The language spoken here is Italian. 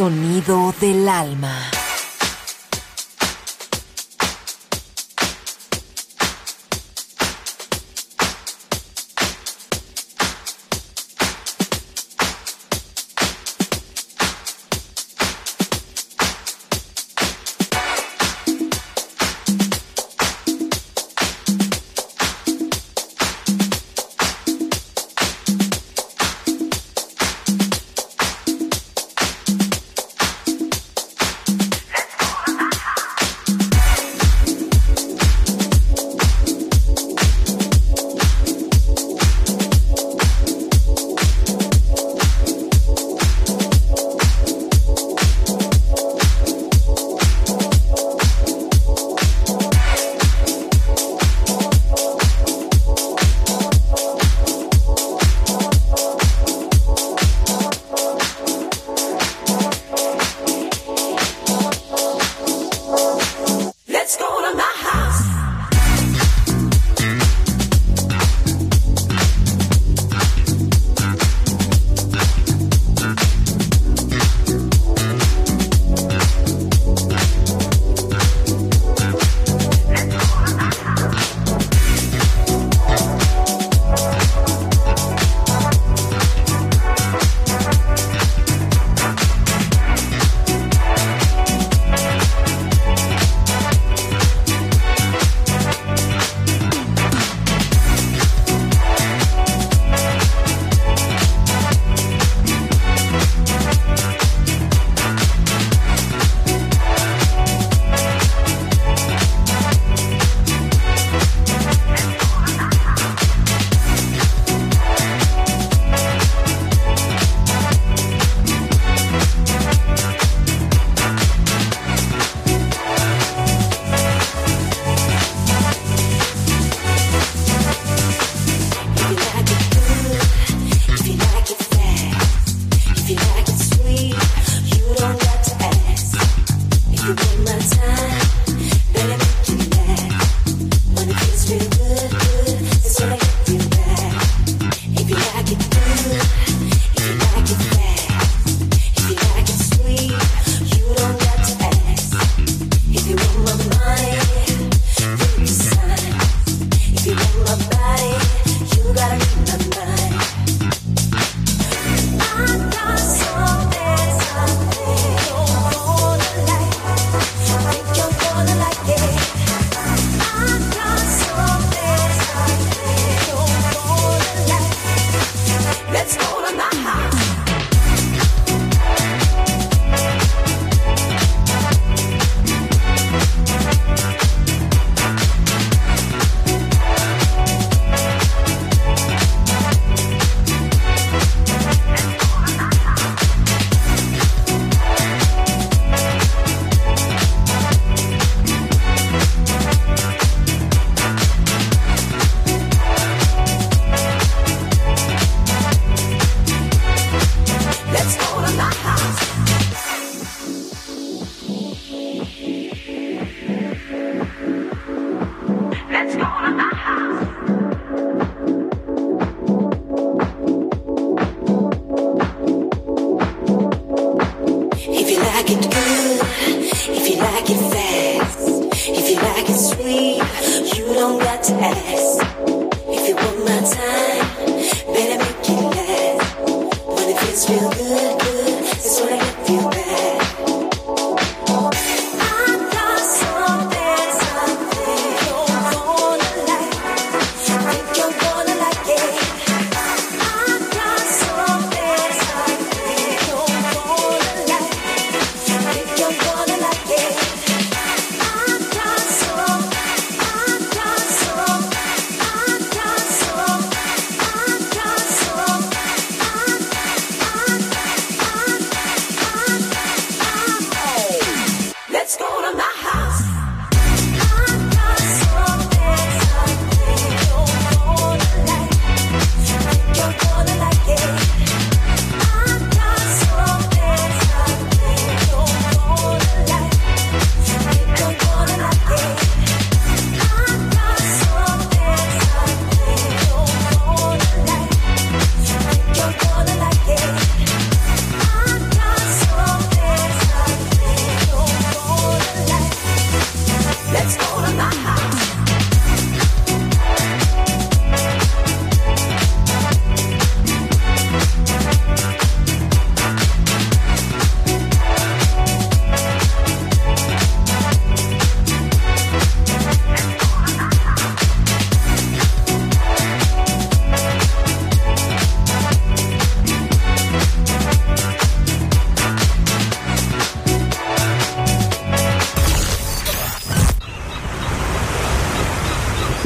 Sonido del alma.